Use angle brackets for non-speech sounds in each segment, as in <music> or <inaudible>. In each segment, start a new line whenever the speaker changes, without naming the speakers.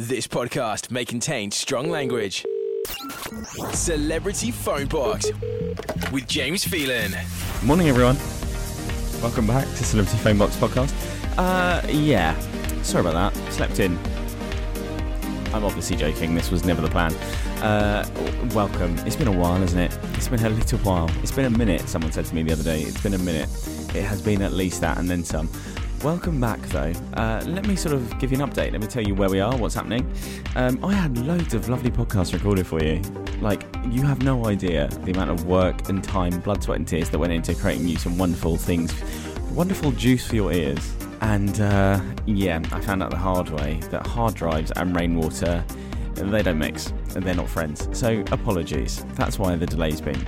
This podcast may contain strong language. Celebrity Phone Box with James Phelan.
Morning, everyone. Welcome back to Celebrity Phone Box podcast. Uh, yeah, sorry about that. Slept in. I'm obviously joking. This was never the plan. Uh, welcome. It's been a while, isn't it? It's been a little while. It's been a minute. Someone said to me the other day. It's been a minute. It has been at least that, and then some. Welcome back, though. Uh, let me sort of give you an update. Let me tell you where we are, what's happening. Um, I had loads of lovely podcasts recorded for you. Like, you have no idea the amount of work and time, blood, sweat, and tears that went into creating you some wonderful things, wonderful juice for your ears. And uh, yeah, I found out the hard way that hard drives and rainwater they don't mix and they're not friends. So apologies. That's why the delay's been.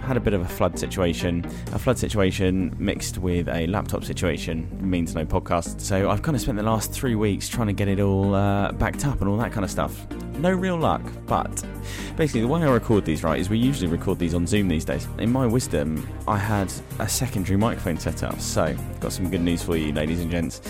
Had a bit of a flood situation. A flood situation mixed with a laptop situation means no podcast. So I've kind of spent the last three weeks trying to get it all uh, backed up and all that kind of stuff. No real luck, but basically the way I record these right is we usually record these on Zoom these days. In my wisdom, I had a secondary microphone set up. So got some good news for you, ladies and gents.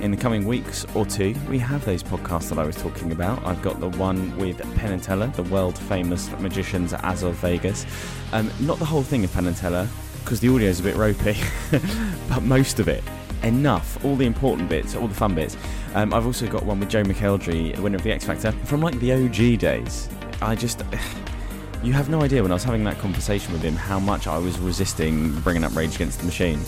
In the coming weeks or two, we have those podcasts that I was talking about. I've got the one with Penn and Teller, the world famous magicians as of Vegas. Um, not the whole thing of Penn and Teller, because the audio is a bit ropey, <laughs> but most of it. Enough, all the important bits, all the fun bits. Um, I've also got one with Joe McElderry, the winner of the X Factor, from like the OG days. I just. <sighs> You have no idea when I was having that conversation with him how much I was resisting bringing up Rage Against the Machine.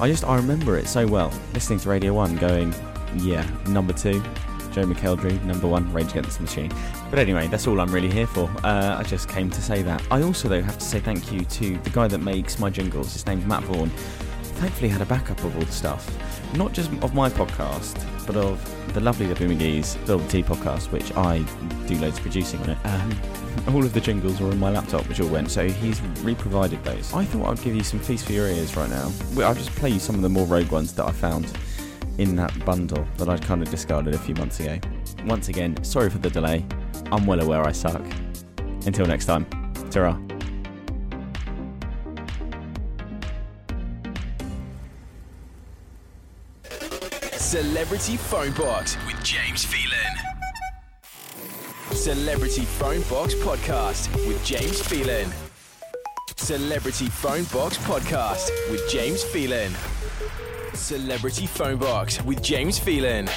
I just I remember it so well. Listening to Radio One, going, yeah, number two, Joe McElderry, number one, Rage Against the Machine. But anyway, that's all I'm really here for. Uh, I just came to say that. I also though have to say thank you to the guy that makes my jingles. His name's Matt Vaughan. Thankfully, had a backup of all the stuff, not just of my podcast, but of the lovely W McGee's Build Tea podcast, which I do loads of producing on it. Um, all of the jingles were on my laptop, which all went. So he's re-provided those. I thought I'd give you some feast for your ears right now. I'll just play you some of the more rogue ones that I found in that bundle that I'd kind of discarded a few months ago. Once again, sorry for the delay. I'm well aware I suck. Until next time, ta
Celebrity Phone Box with James Phelan. Celebrity Phone Box Podcast with James Phelan. Celebrity Phone Box Podcast with James Phelan. Celebrity Phone Box with James Phelan.